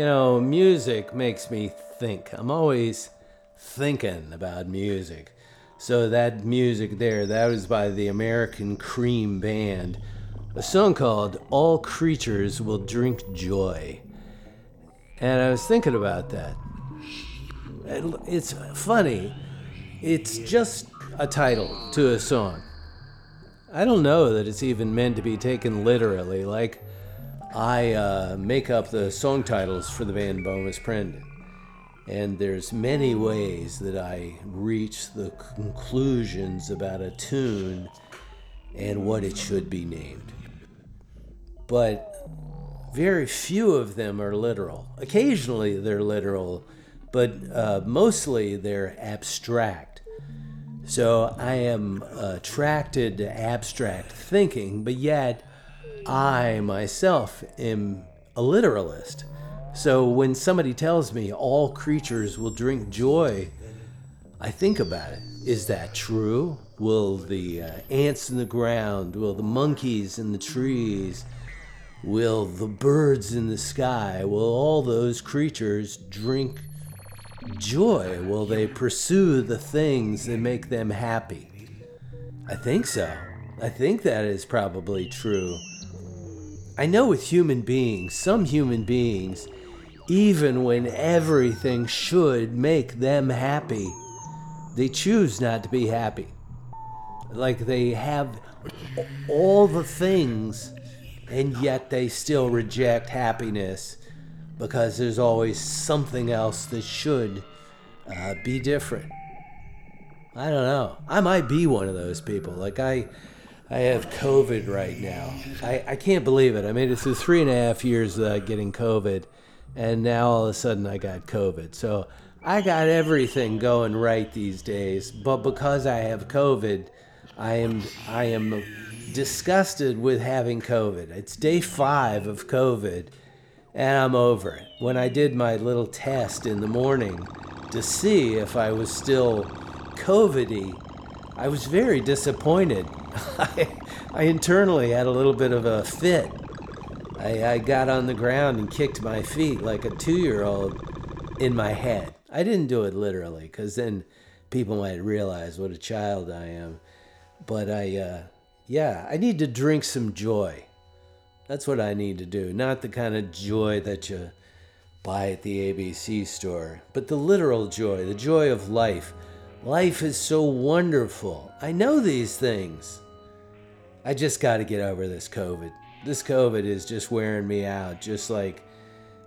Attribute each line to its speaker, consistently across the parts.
Speaker 1: You know, music makes me think. I'm always thinking about music. So that music there, that was by the American Cream Band. A song called All Creatures Will Drink Joy. And I was thinking about that. It's funny. It's just a title to a song. I don't know that it's even meant to be taken literally. Like, I uh, make up the song titles for the band Bomis Prendin. And there's many ways that I reach the conclusions about a tune and what it should be named. But very few of them are literal. Occasionally they're literal, but uh, mostly they're abstract. So I am attracted to abstract thinking, but yet I myself am a literalist. So when somebody tells me all creatures will drink joy, I think about it. Is that true? Will the uh, ants in the ground, will the monkeys in the trees, will the birds in the sky, will all those creatures drink joy? Will they pursue the things that make them happy? I think so. I think that is probably true. I know with human beings, some human beings, even when everything should make them happy, they choose not to be happy. Like they have all the things, and yet they still reject happiness because there's always something else that should uh, be different. I don't know. I might be one of those people. Like I, I have COVID right now. I, I can't believe it. I made it through three and a half years without getting COVID, and now all of a sudden I got COVID. So I got everything going right these days, but because I have COVID, I am I am disgusted with having COVID. It's day five of COVID, and I'm over it. When I did my little test in the morning to see if I was still COVIDy, I was very disappointed. I, I internally had a little bit of a fit. I, I got on the ground and kicked my feet like a two year old in my head. I didn't do it literally because then people might realize what a child I am. But I, uh, yeah, I need to drink some joy. That's what I need to do. Not the kind of joy that you buy at the ABC store, but the literal joy, the joy of life. Life is so wonderful. I know these things. I just got to get over this COVID. This COVID is just wearing me out, just like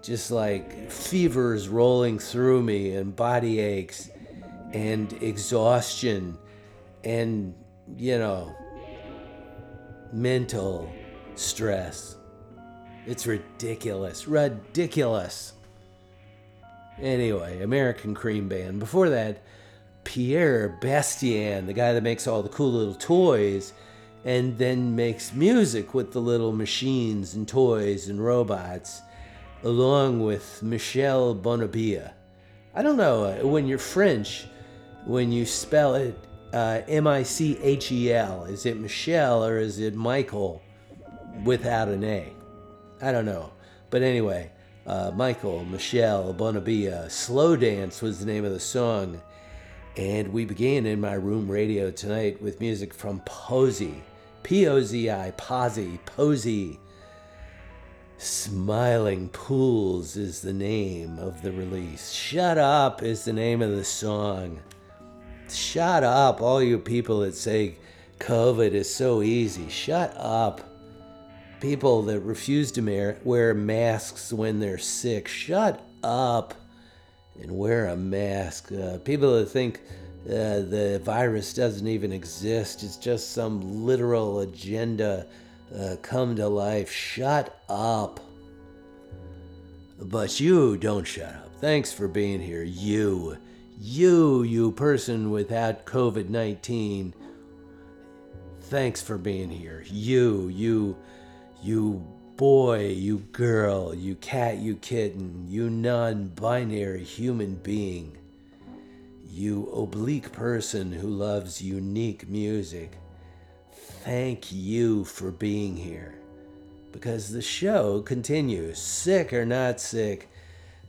Speaker 1: just like fevers rolling through me and body aches and exhaustion and you know mental stress. It's ridiculous. Ridiculous. Anyway, American Cream Band. Before that, Pierre Bastien, the guy that makes all the cool little toys and then makes music with the little machines and toys and robots, along with Michel Banabila. I don't know, uh, when you're French, when you spell it uh, M I C H E L, is it Michel or is it Michael without an A? I don't know. But anyway, uh, Michael, Michel, Banabila, Slow Dance was the name of the song. And we began in my room radio tonight with music from Pozi. P O Z I, Pozi, Pozi. Smiling Pools is the name of the release. Shut Up is the name of the song. Shut up, all you people that say COVID is so easy. Shut up. People that refuse to wear masks when they're sick. Shut up and wear a mask. Uh, people that think uh, the virus doesn't even exist, it's just some literal agenda uh, come to life. Shut up. But you don't shut up. Thanks for being here. You, you, you person without COVID 19. Thanks for being here. You, you, you boy, you girl, you cat, you kitten, you non binary human being, you oblique person who loves unique music, thank you for being here. Because the show continues, sick or not sick,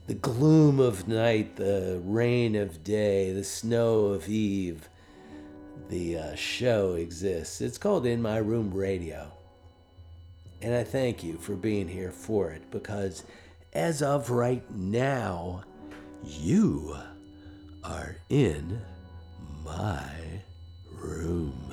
Speaker 1: the gloom of night, the rain of day, the snow of eve. The uh, show exists. It's called In My Room Radio. And I thank you for being here for it because as of right now, you are in my room.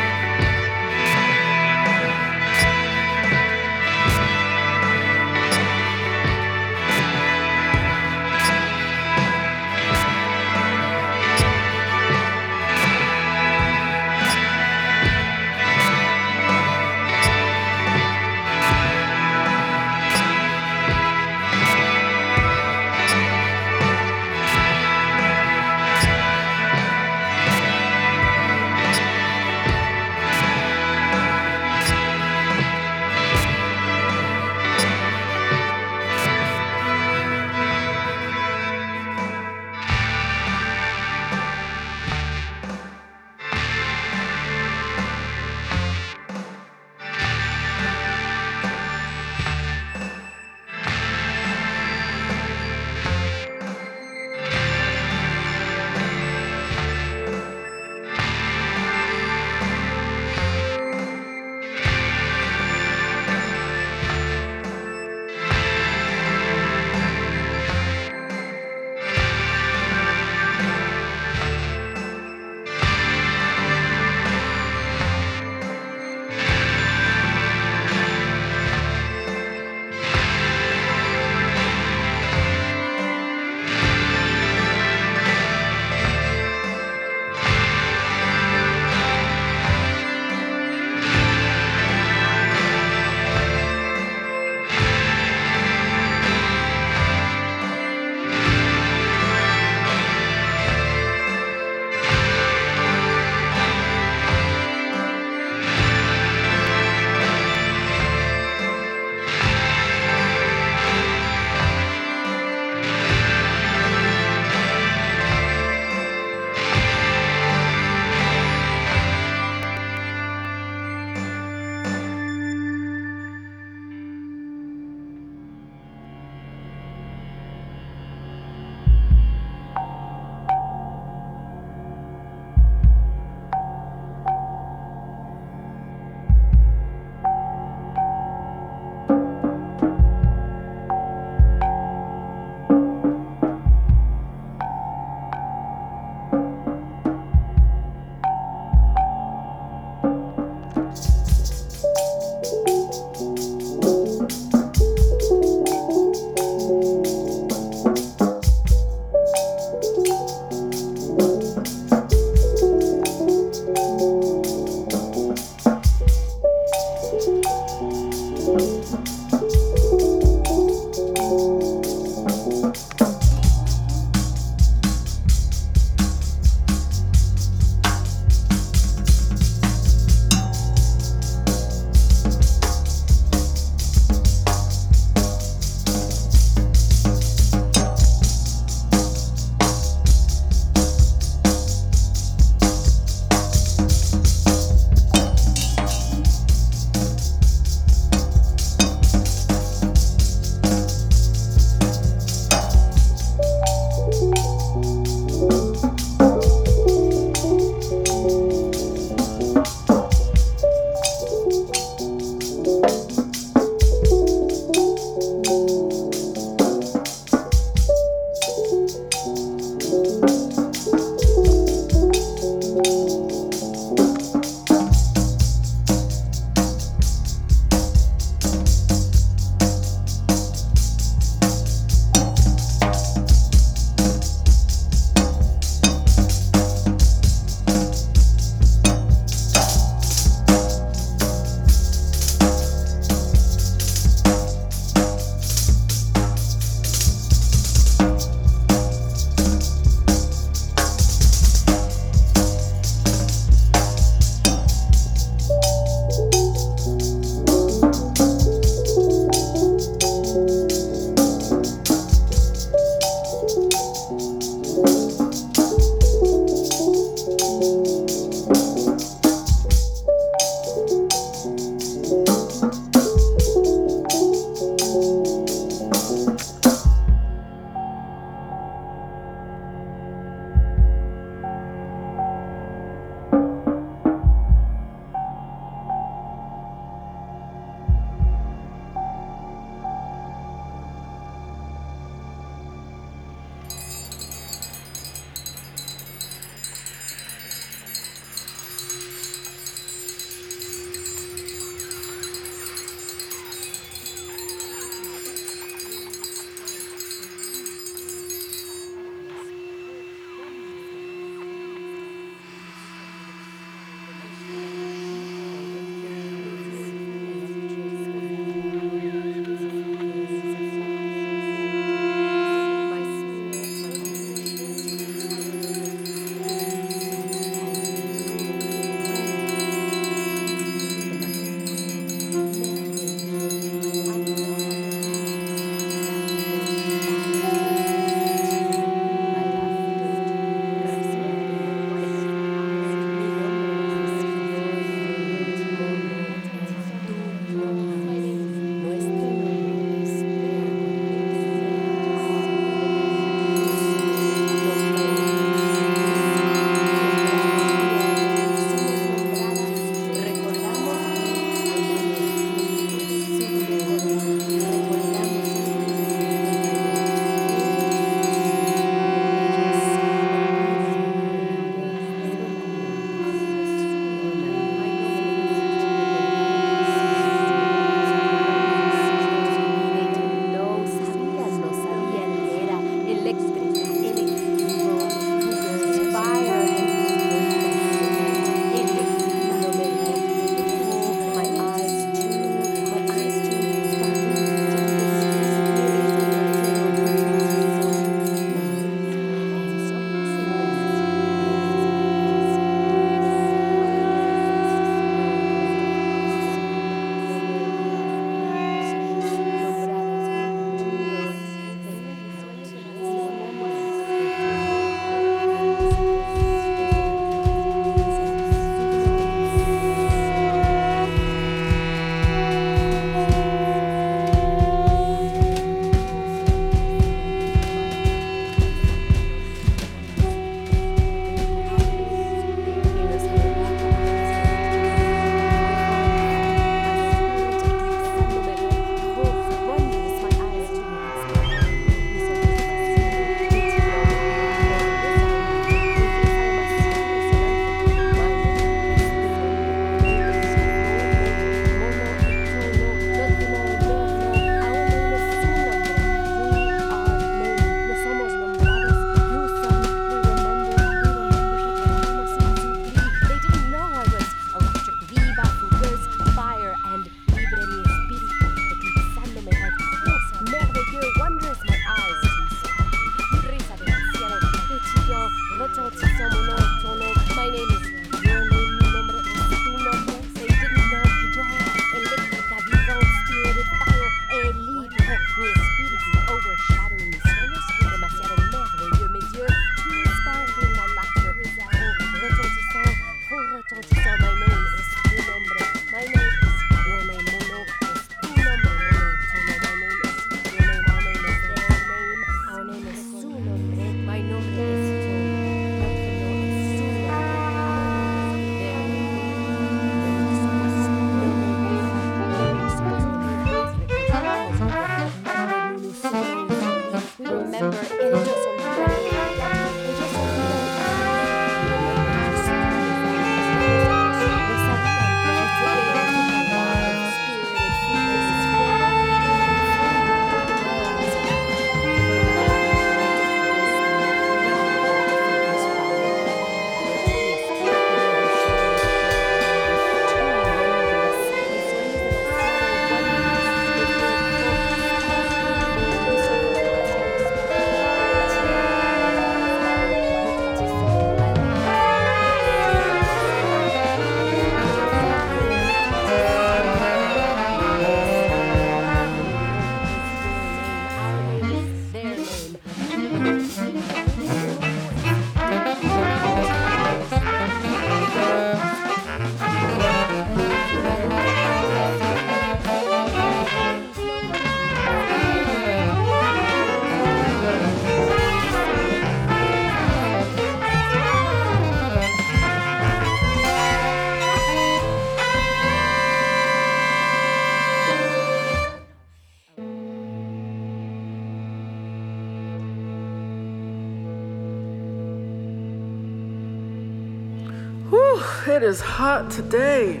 Speaker 2: Whew, it is hot today.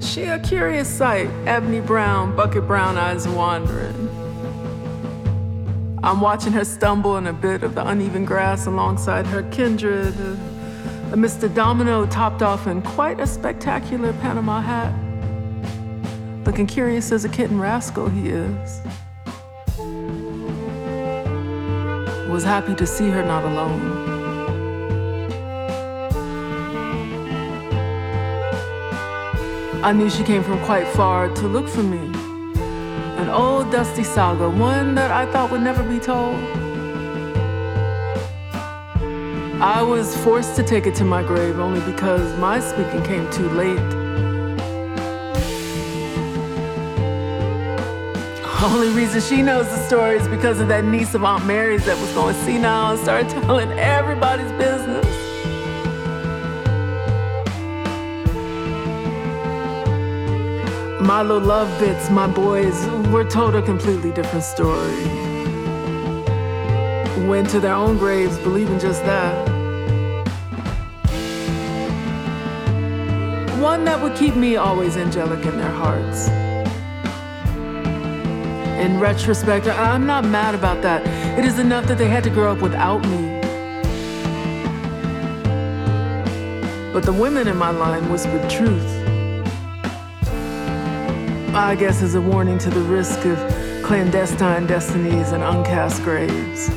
Speaker 2: She a curious sight, Ebony Brown, bucket brown eyes wandering. I'm watching her stumble in a bit of the uneven grass alongside her kindred, a Mr. Domino topped off in quite a spectacular Panama hat. Looking curious as a kitten rascal he is. Was happy to see her not alone. I knew she came from quite far to look for me. An old dusty saga, one that I thought would never be told. I was forced to take it to my grave only because my speaking came too late. The only reason she knows the story is because of that niece of Aunt Mary's that was going senile and started telling everybody's business. My little love bits, my boys, were told a completely different story. Went to their own graves believing just that. One that would keep me always angelic in their hearts. In retrospect, I'm not mad about that. It is enough that they had to grow up without me. But the women in my line whispered truth. I guess as a warning to the risk of clandestine destinies and uncast graves.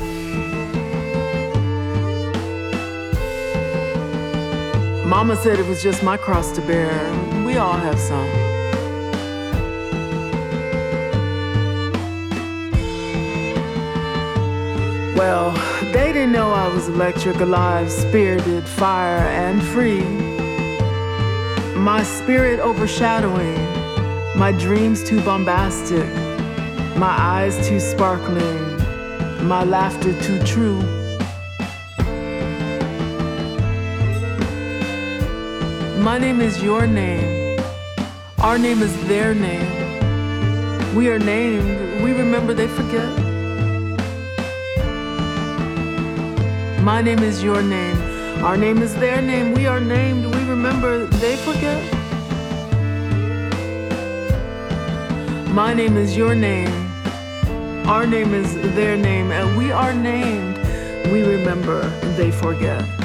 Speaker 2: Mama said it was just my cross to bear. We all have some. Well, they didn't know I was electric, alive, spirited, fire, and free. My spirit overshadowing, my dreams too bombastic, my eyes too sparkling, my laughter too true. My name is your name. Our name is their name. We are named. We remember, they forget. My name is your name. Our name is their name. We are named. We remember, they forget. My name is your name. Our name is their name. And we are named. We remember, they forget.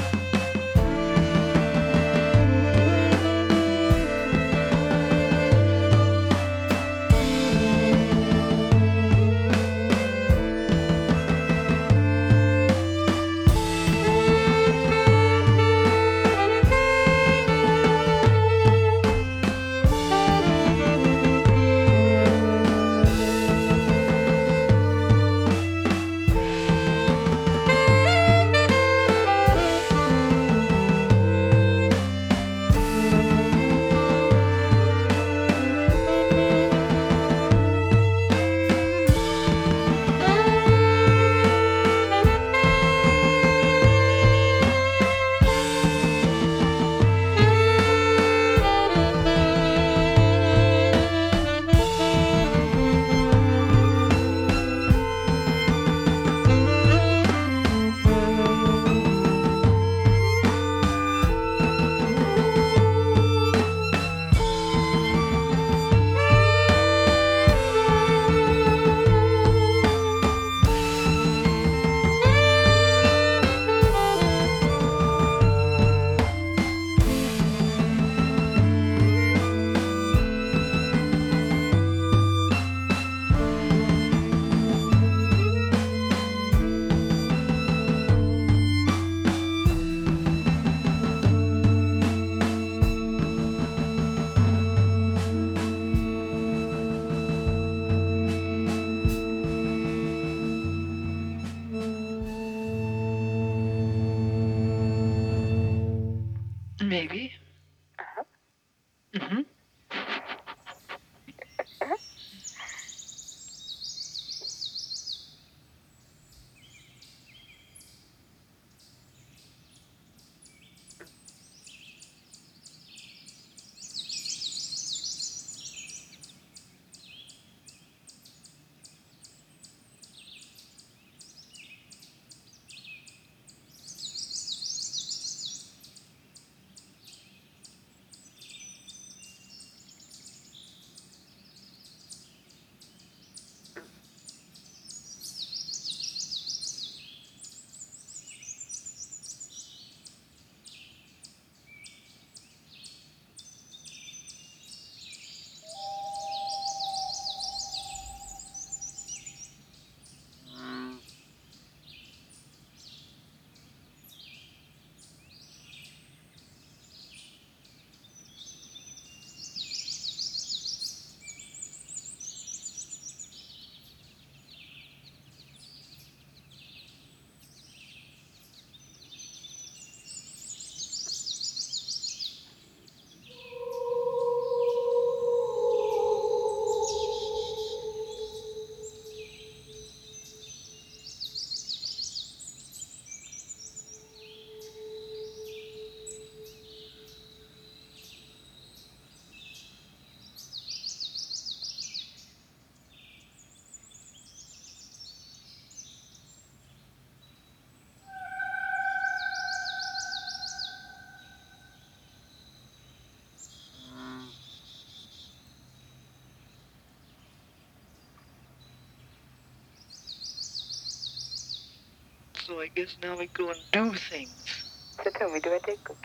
Speaker 3: So I guess now we go and do things.
Speaker 4: So tell me, do I take good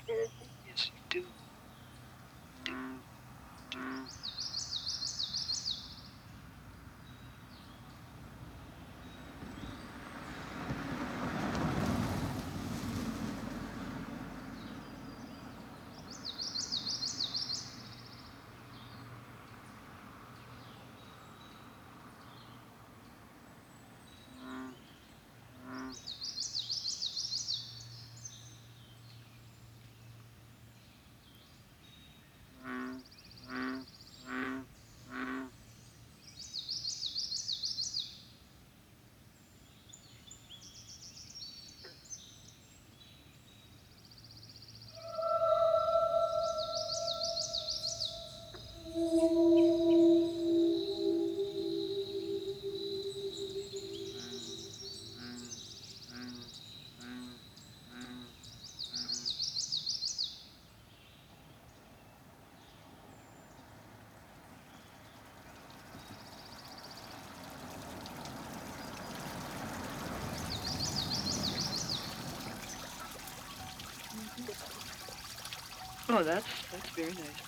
Speaker 3: Oh, that's that's very nice.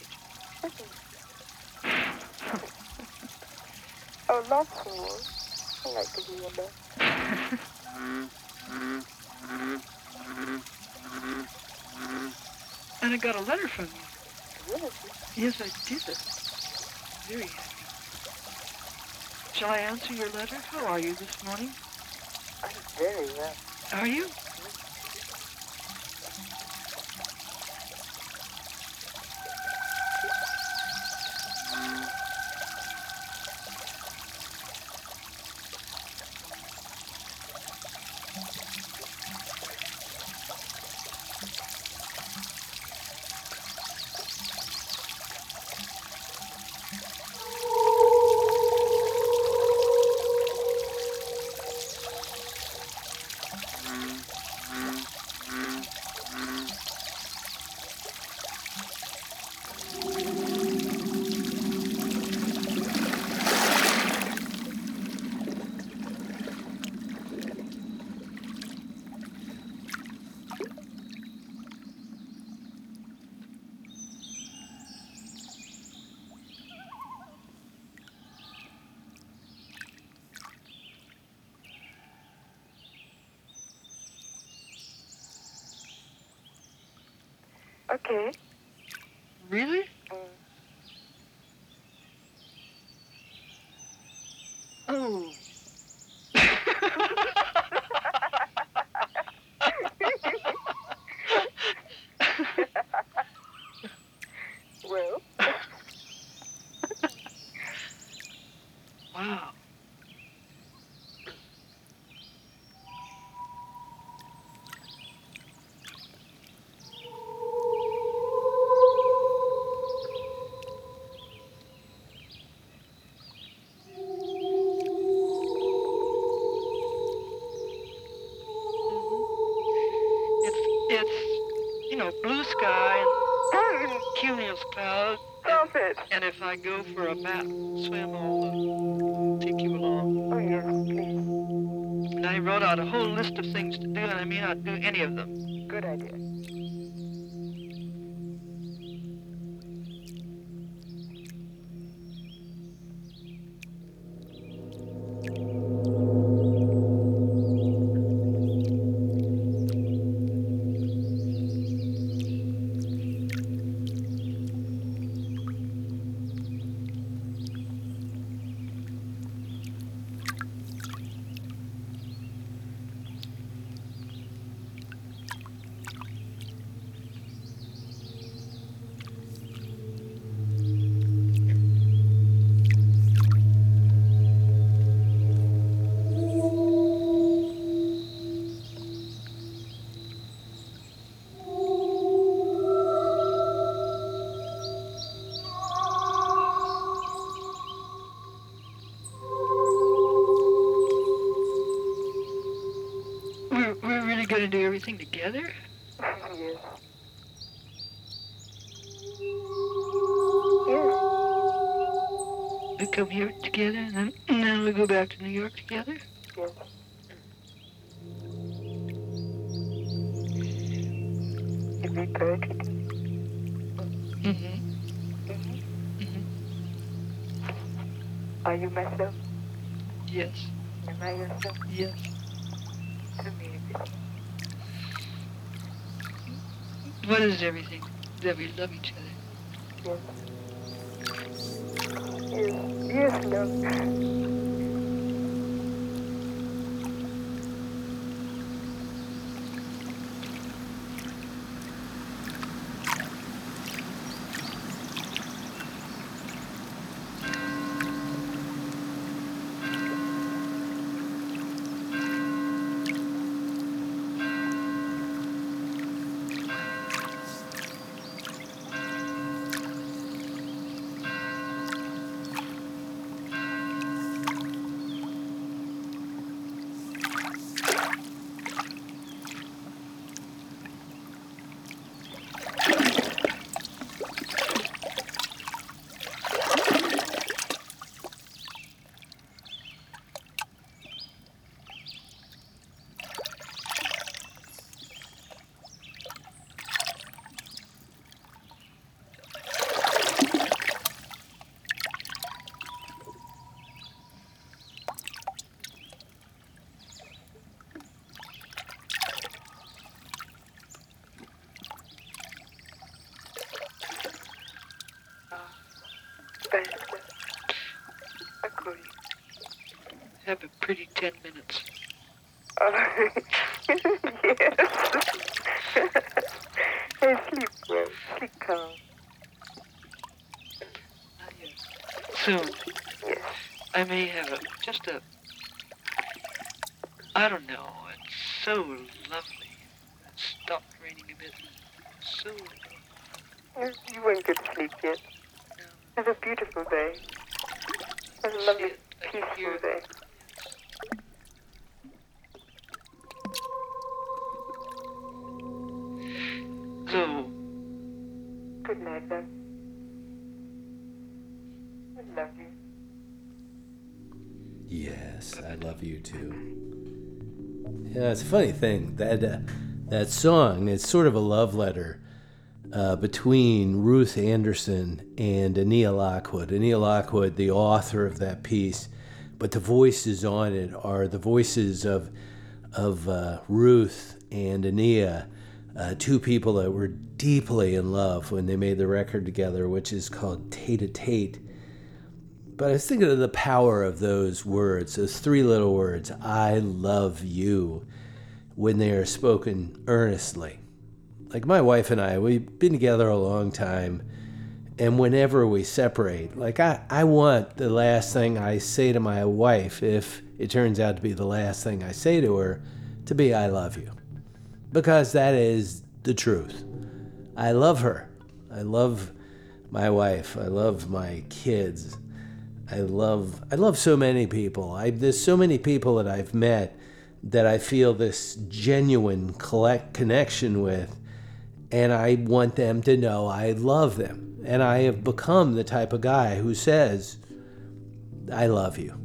Speaker 4: Oh, lots more. I like to hear that.
Speaker 3: And I got a letter from you.
Speaker 4: Really?
Speaker 3: Yes, I did. Very happy. Shall I answer your letter? How are you this morning?
Speaker 4: I'm very well.
Speaker 3: Are you?
Speaker 4: Okay.
Speaker 3: Really?
Speaker 4: Mm.
Speaker 3: Oh.
Speaker 4: Well,
Speaker 3: Wow. It's it's you know blue sky and cumulus clouds,
Speaker 4: stop it.
Speaker 3: and if I go for a bat swim, I'll uh, take you along.
Speaker 4: Oh, yes, please.
Speaker 3: And I wrote out a whole list of things to do, and I may not do any of them.
Speaker 4: Good idea.
Speaker 3: Everything together.
Speaker 4: yes. Yes.
Speaker 3: We come here together, and then and then we go back to New York together. Is everything? That we love each other.
Speaker 4: Yes. Yes, yes, love. Basta. Ako'y.
Speaker 3: Have a pretty ten minutes.
Speaker 4: Oh, yes. hey, sleep well. Sleep calm.
Speaker 3: Not yet. Soon.
Speaker 4: Yes.
Speaker 3: I may have a just a. I don't know. It's so lovely. It stopped raining a bit. So
Speaker 4: You, you won't get to sleep yet.
Speaker 3: No.
Speaker 4: Have a beautiful day. Have a
Speaker 3: See
Speaker 4: lovely,
Speaker 1: funny thing that uh, that song. It's sort of a love letter uh, between Ruth Anderson and Annea Lockwood. Annea Lockwood, the author of that piece, but the voices on it are the voices of of uh, Ruth and Annea, uh, two people that were deeply in love when they made the record together, which is called Tête-à-Tête. But I was thinking of the power of those words, those three little words, I love you, when they are spoken earnestly. Like my wife and I, we've been together a long time, and whenever we separate, like I, I want the last thing I say to my wife, if it turns out to be the last thing I say to her, to be I love you. Because that is the truth. I love her. I love my wife. I love my kids. I love I love so many people. I there's so many people that I've met that I feel this genuine collect connection with and I want them to know I love them. And I have become the type of guy who says I love you.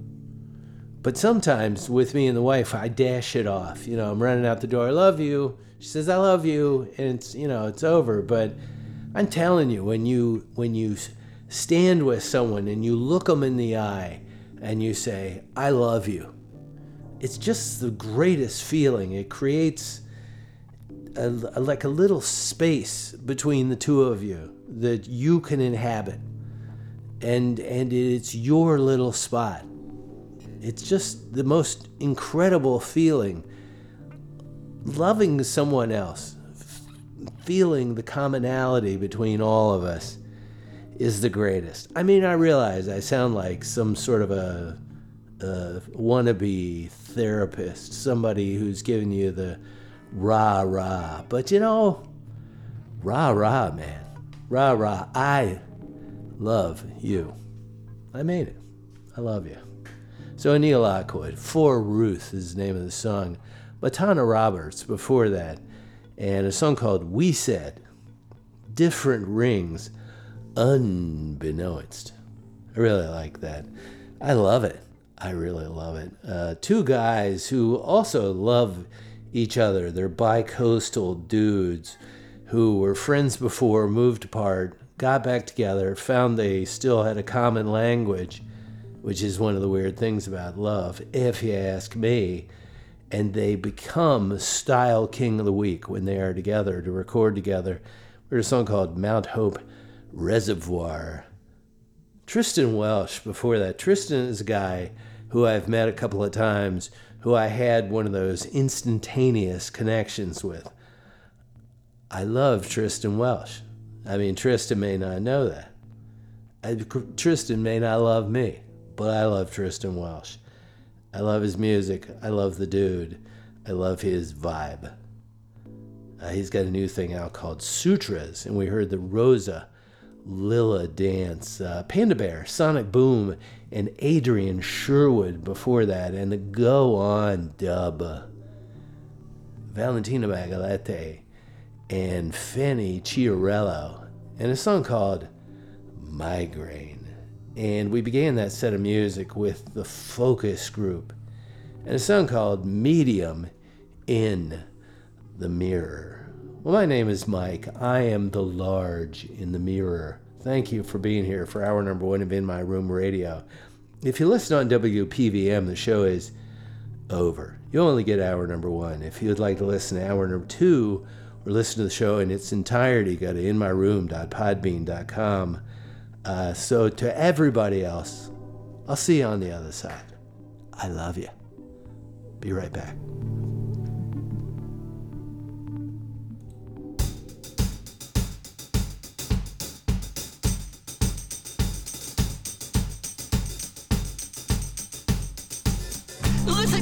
Speaker 1: But sometimes with me and the wife, I dash it off. You know, I'm running out the door, I love you. She says I love you and it's, you know, it's over, but I'm telling you when you when you stand with someone and you look them in the eye and you say, I love you. It's just the greatest feeling. It creates a, a- like a little space between the two of you that you can inhabit. And, and it's your little spot. It's just the most incredible feeling. Loving someone else, feeling the commonality between all of us is the greatest. I mean, I realize I sound like some sort of a, a wannabe therapist, somebody who's giving you the rah rah. But you know, rah rah, man. Rah rah. I love you. I made it. I love you. So Neil Lockwood, For Ruth is the name of the song. Matana Roberts before that, and a song called We Said. Different rings, unbeknownst. I really like that. I love it. I really love it. Uh, two guys who also love each other. They're bi-coastal dudes who were friends before, moved apart, got back together, found they still had a common language, which is one of the weird things about love, if you ask me. And they become Style King of the Week when they are together to record together. We a song called Mount Hope Reservoir. Tristan Welsh, before that, Tristan is a guy who I've met a couple of times who I had one of those instantaneous connections with. I love Tristan Welsh. I mean, Tristan may not know that. I, Tristan may not love me, but I love Tristan Welsh. I love his music. I love the dude. I love his vibe. Uh, he's got a new thing out called Sutras, and we heard the Rosa Lila dance, uh, Panda Bear, Sonic Boom, and Adrian Sherwood before that, and Go On dub. Valentina Magaletti and Fanny Chiarello, and a song called Migraine. And we began that set of music with the Focus Group and a song called Medium in the Mirror. Well, my name is Mike. I am the large in the mirror. Thank you for being here for hour number one of In My Room Radio. If you listen on WPVM, the show is over. You only get hour number one. If you'd like to listen to hour number two or listen to the show in its entirety, go to inmyroom.podbean.com. Uh, so, to everybody else, I'll see you on the other side. I love you. Be right back.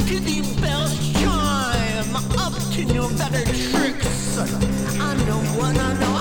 Speaker 5: To these bells chime, up to no better tricks. I know what I know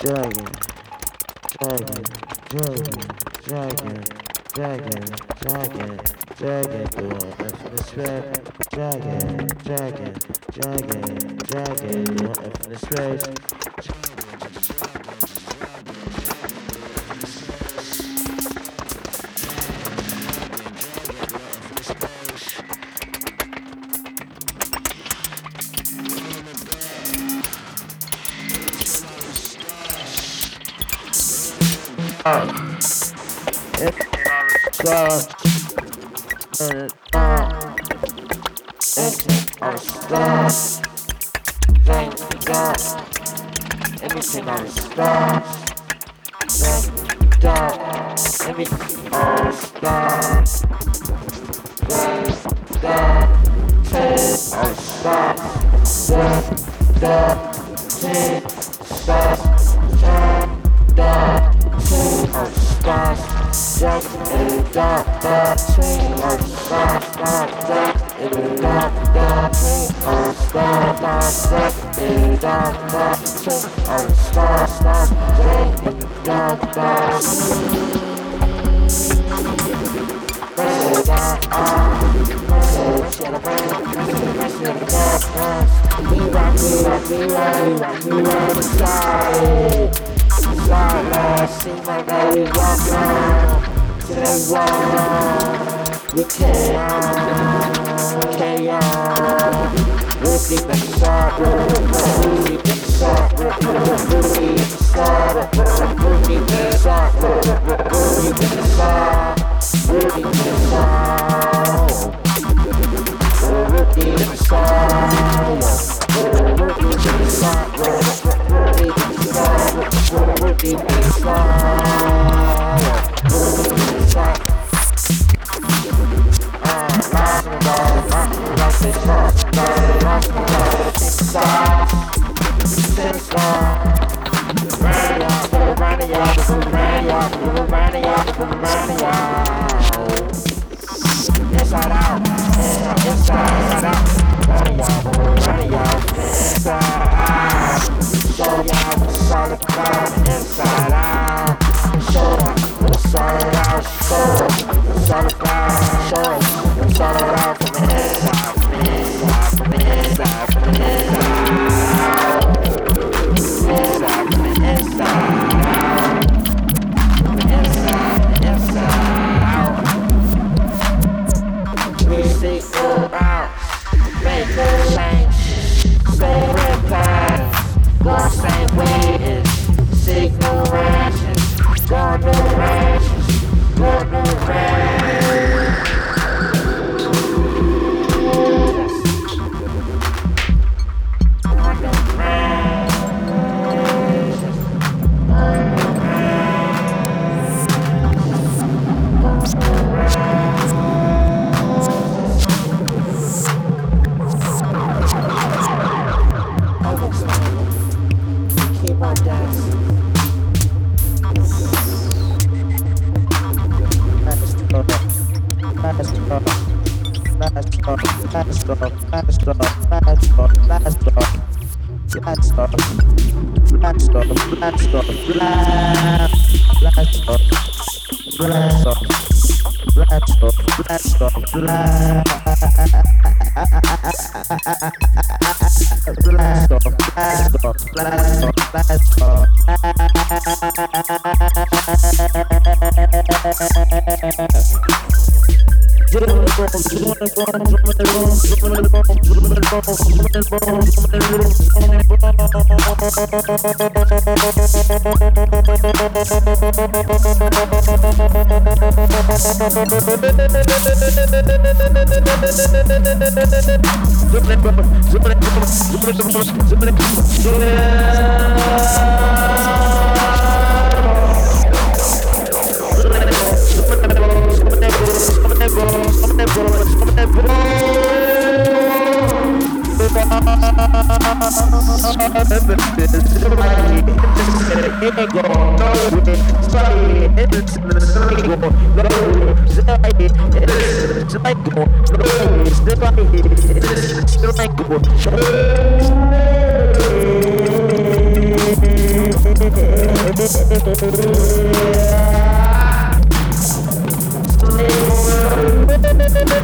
Speaker 6: dragon, dragon, dragon, dragon, dragon, dragon, dragon, door of the spread, dragon, dragon, dragon, dragon, door of the spread. uh, last drop, last drop, last drop, last drop, last drop, last drop, last drop, last drop, last drop, last drop, last drop, last drop, last drop, last drop,
Speaker 1: last drop. Yeah. boss,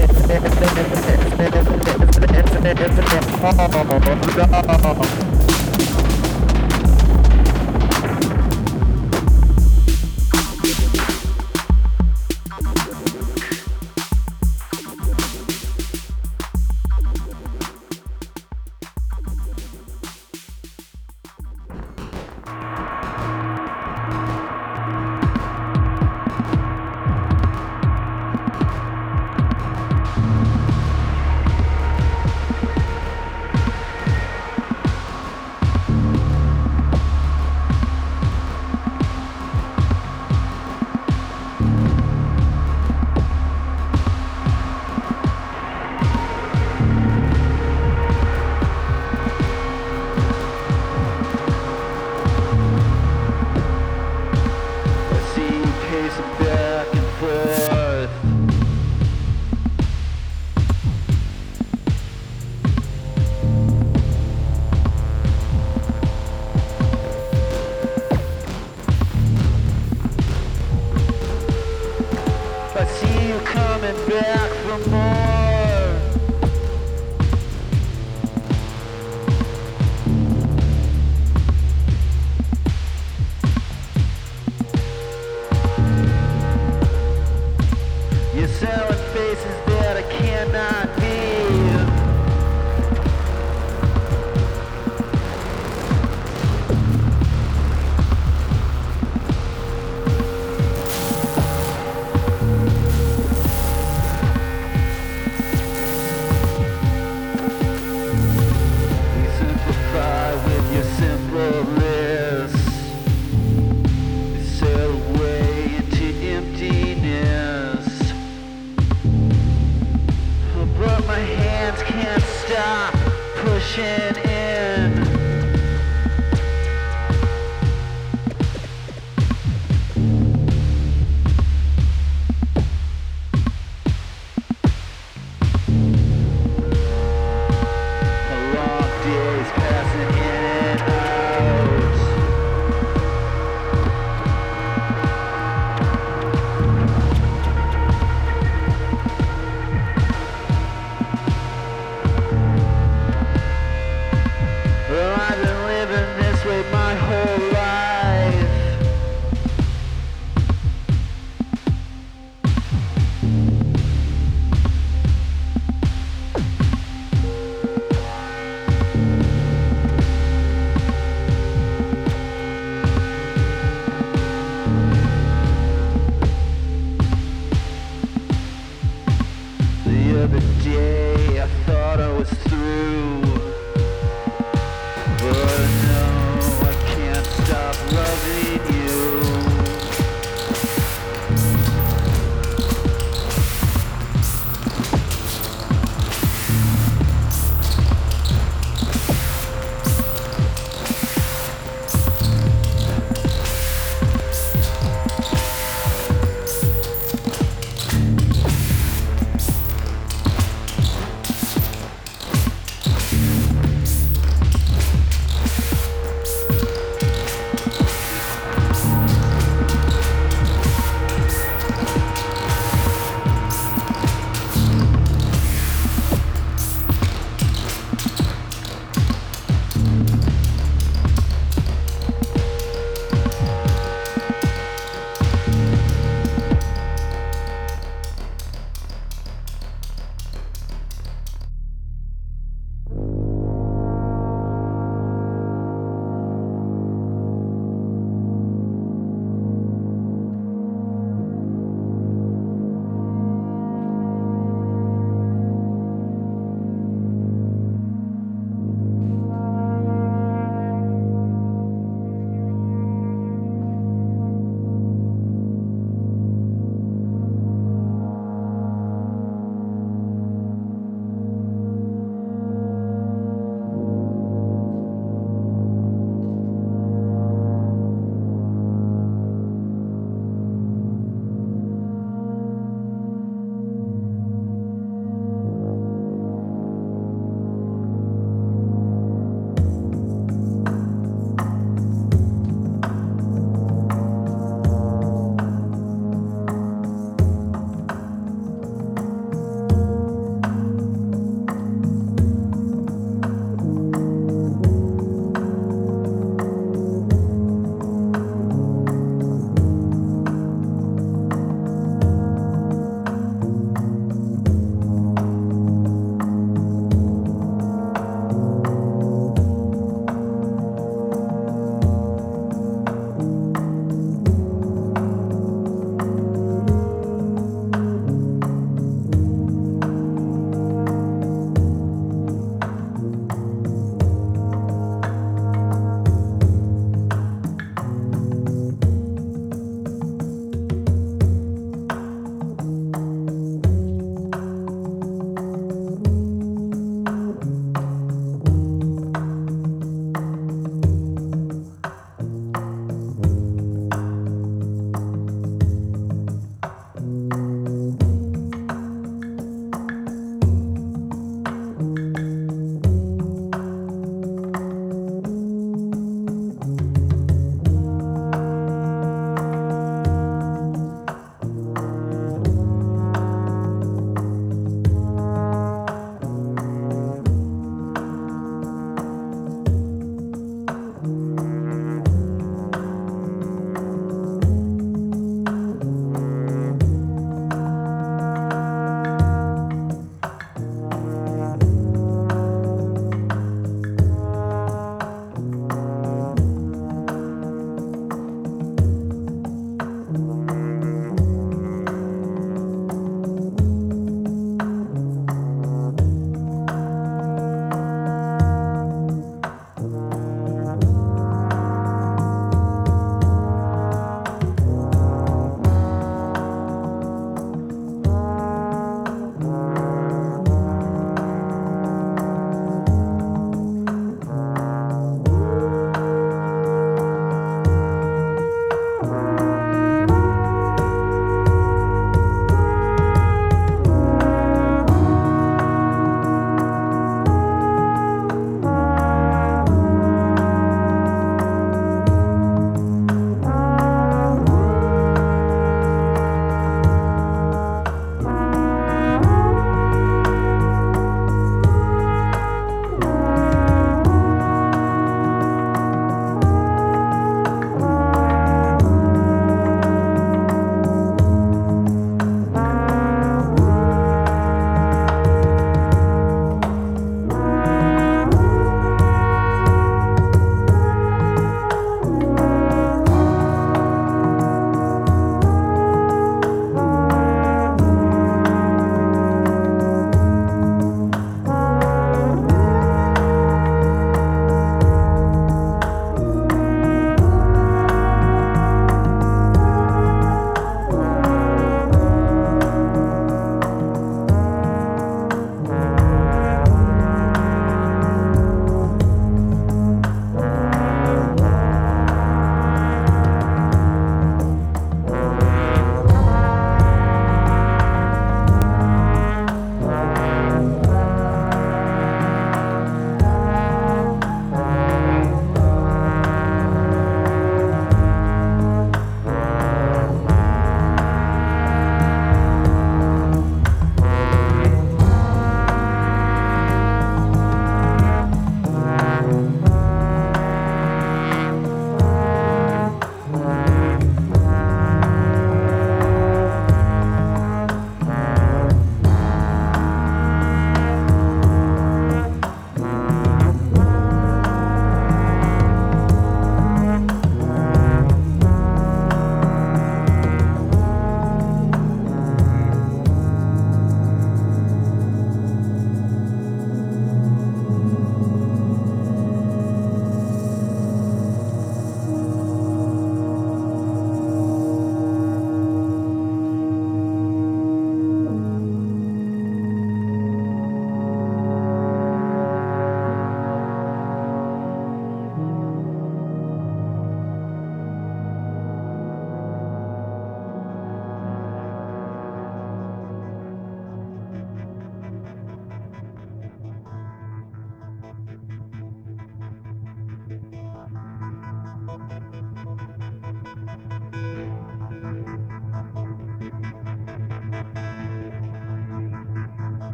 Speaker 1: Oh, no.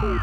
Speaker 1: Oh,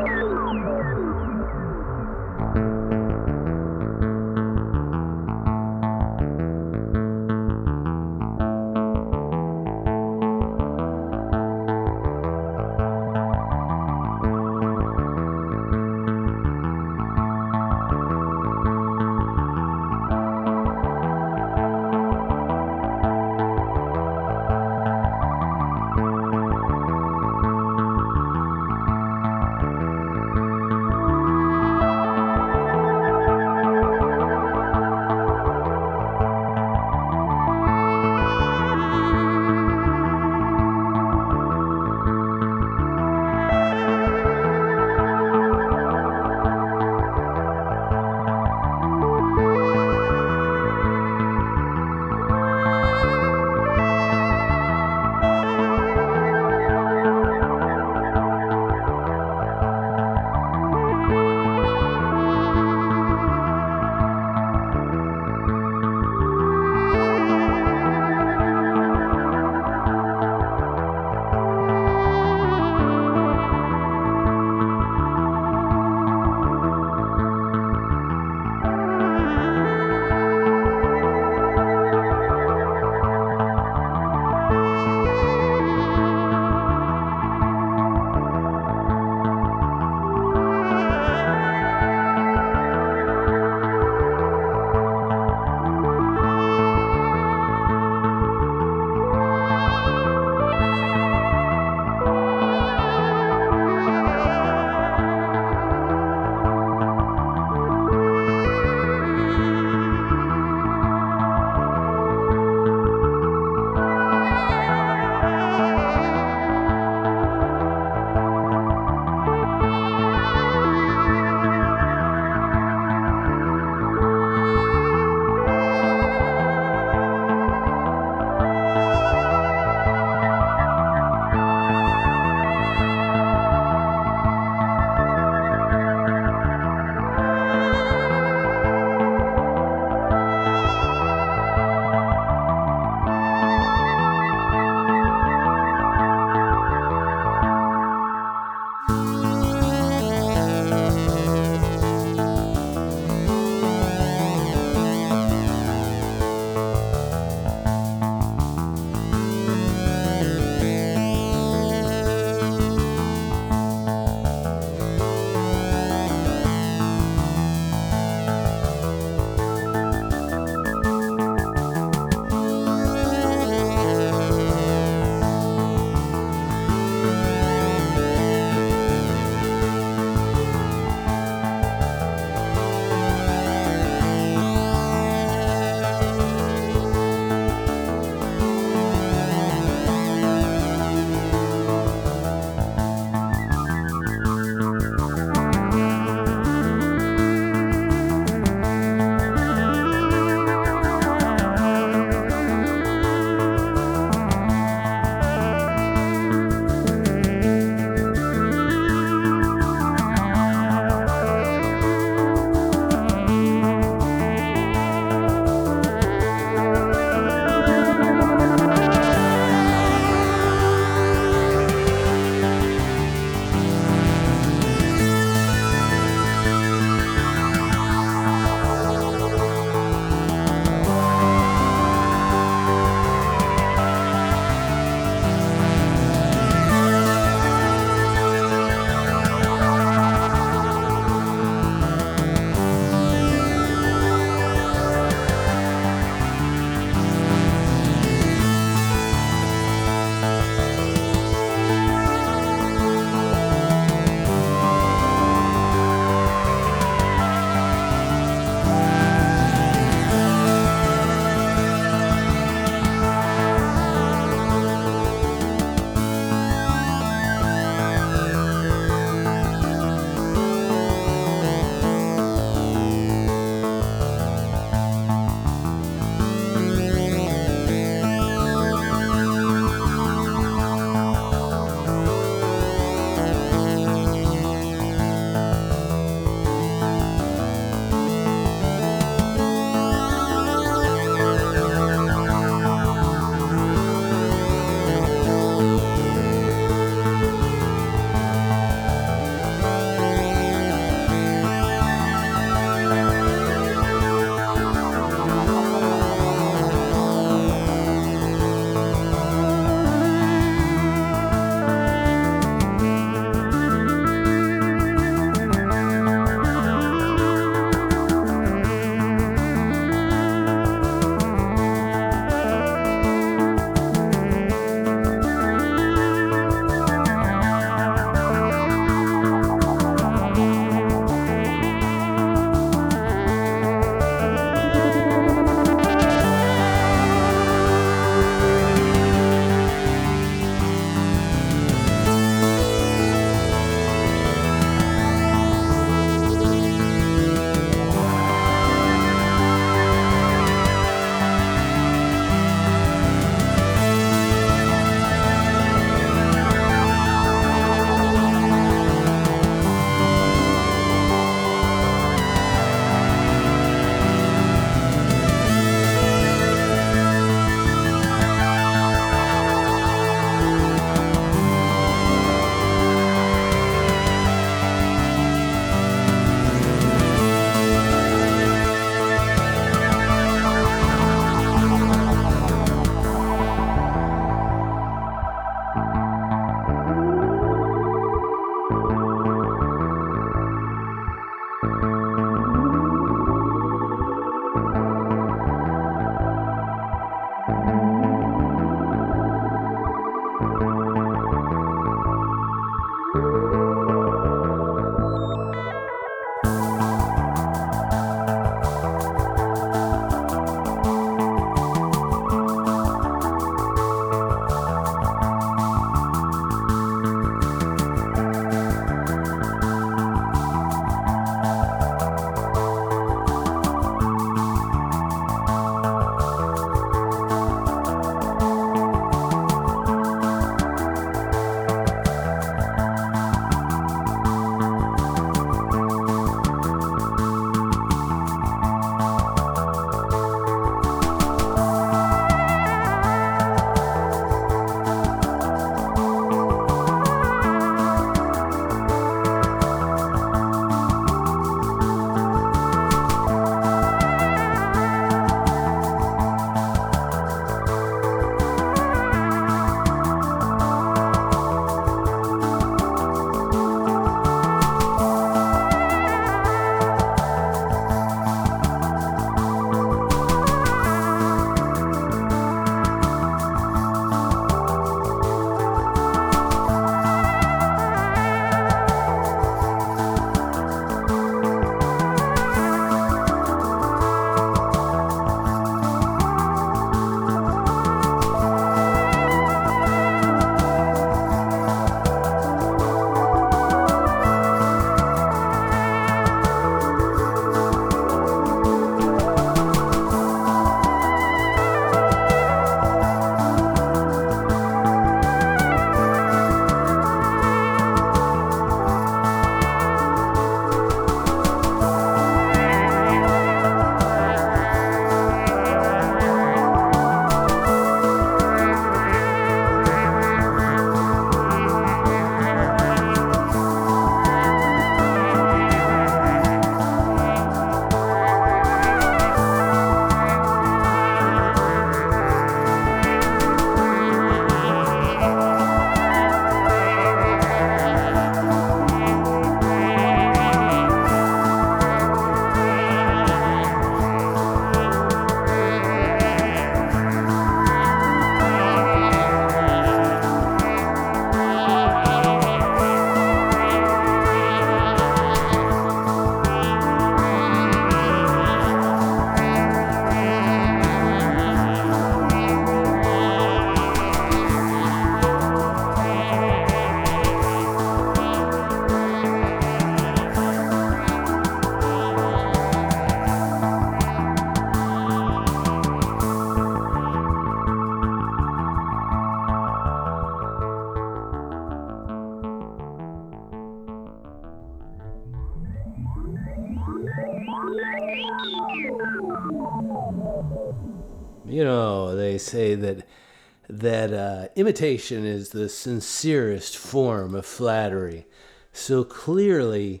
Speaker 1: imitation is the sincerest form of flattery. So clearly,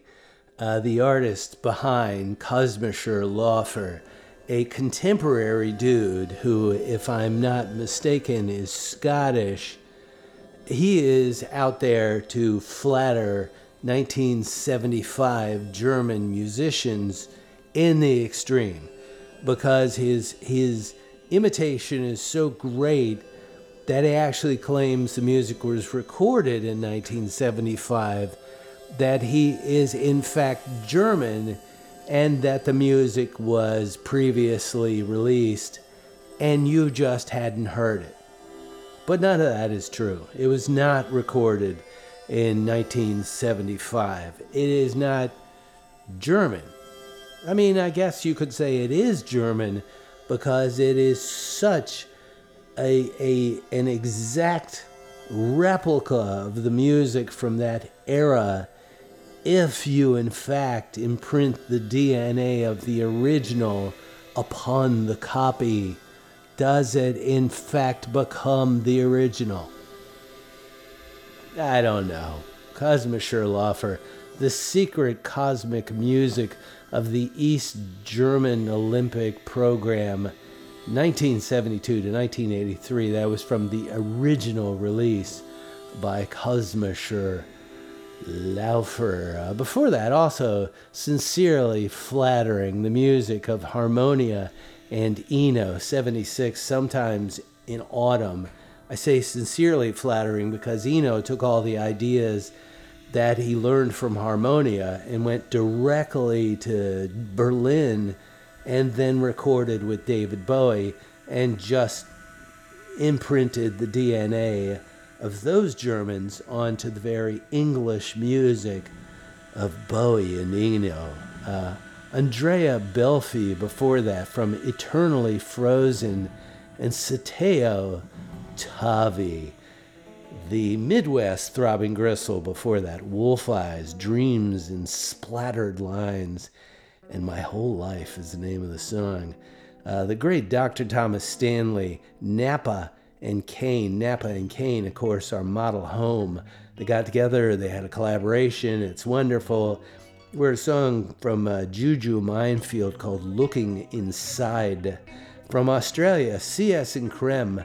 Speaker 1: uh, the artist behind Kosmischer Laufer, a contemporary dude who, if I'm not mistaken, is Scottish, he is out there to flatter 1975 German musicians in the extreme because his his imitation is so great that actually claims the music was recorded in 1975 that he is in fact German and that the music was previously released and you just hadn't heard it. But none of that is true. It was not recorded in 1975. It is not German. I mean, I guess you could say it is German because it is such a, a an exact replica of the music from that era if you in fact imprint the DNA of the original upon the copy does it in fact become the original I don't know. Kosmischer Laufer, the secret cosmic music of the East German Olympic program, 1972 to 1983. That was from the original release. by Kosmischer Laufer. Uh, before that, also sincerely flattering the music of Harmonia and Eno 76, sometimes in autumn. I say sincerely flattering because Eno took all the ideas that he learned from Harmonia and went directly to Berlin and then recorded with David Bowie and just imprinted the DNA of those Germans onto the very English music of Bowie and Eno. Uh, Andrea Belfi before that from Eternally Frozen and Sateo Tavi. The Midwest throbbing gristle before that, Wolf Eyes, Dreams and Splattered Lines, and My Whole Life is the name of the song. Uh, the great Dr. Thomas Stanley, Nappa and Cain. Nappa and Cain, of course, are model home. They got together, they had a collaboration, it's wonderful. We're a song from uh, Juju Minefield called Looking Inside. From Australia, CS and Creme,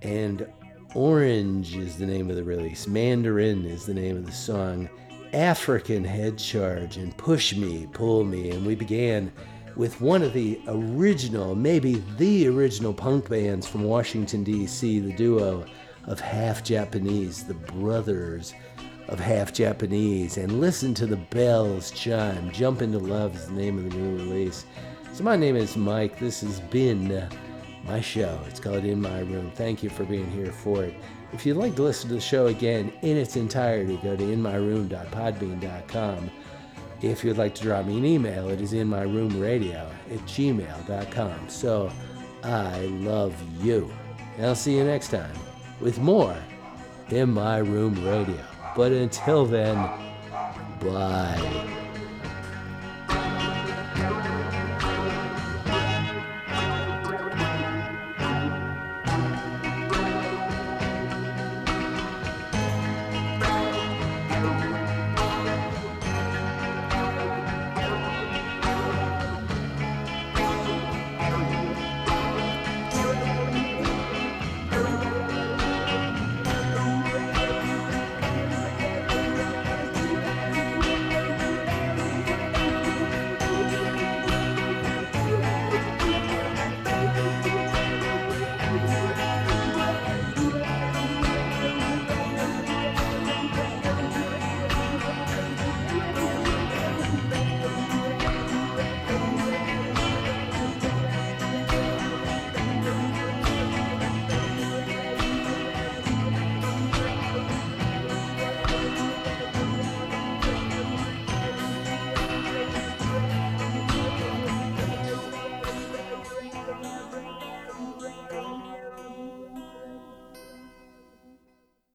Speaker 1: and Orange is the name of the release. Mandarin is the name of the song. African Head Charge and Push Me, Pull Me. And we began with one of the original, maybe the original punk bands from Washington, D.C., the duo of Half Japanese, the brothers of Half Japanese. And listen to the bells chime. Jump into Love is the name of the new release. So, my name is Mike. This has been my show. It's called In My Room. Thank you for being here for it. If you'd like to listen to the show again in its entirety, go to inmyroom.podbean.com. If you'd like to drop me an email, it is inmyroomradio at gmail.com. So I love you. And I'll see you next time with more In My Room Radio. But until then, bye.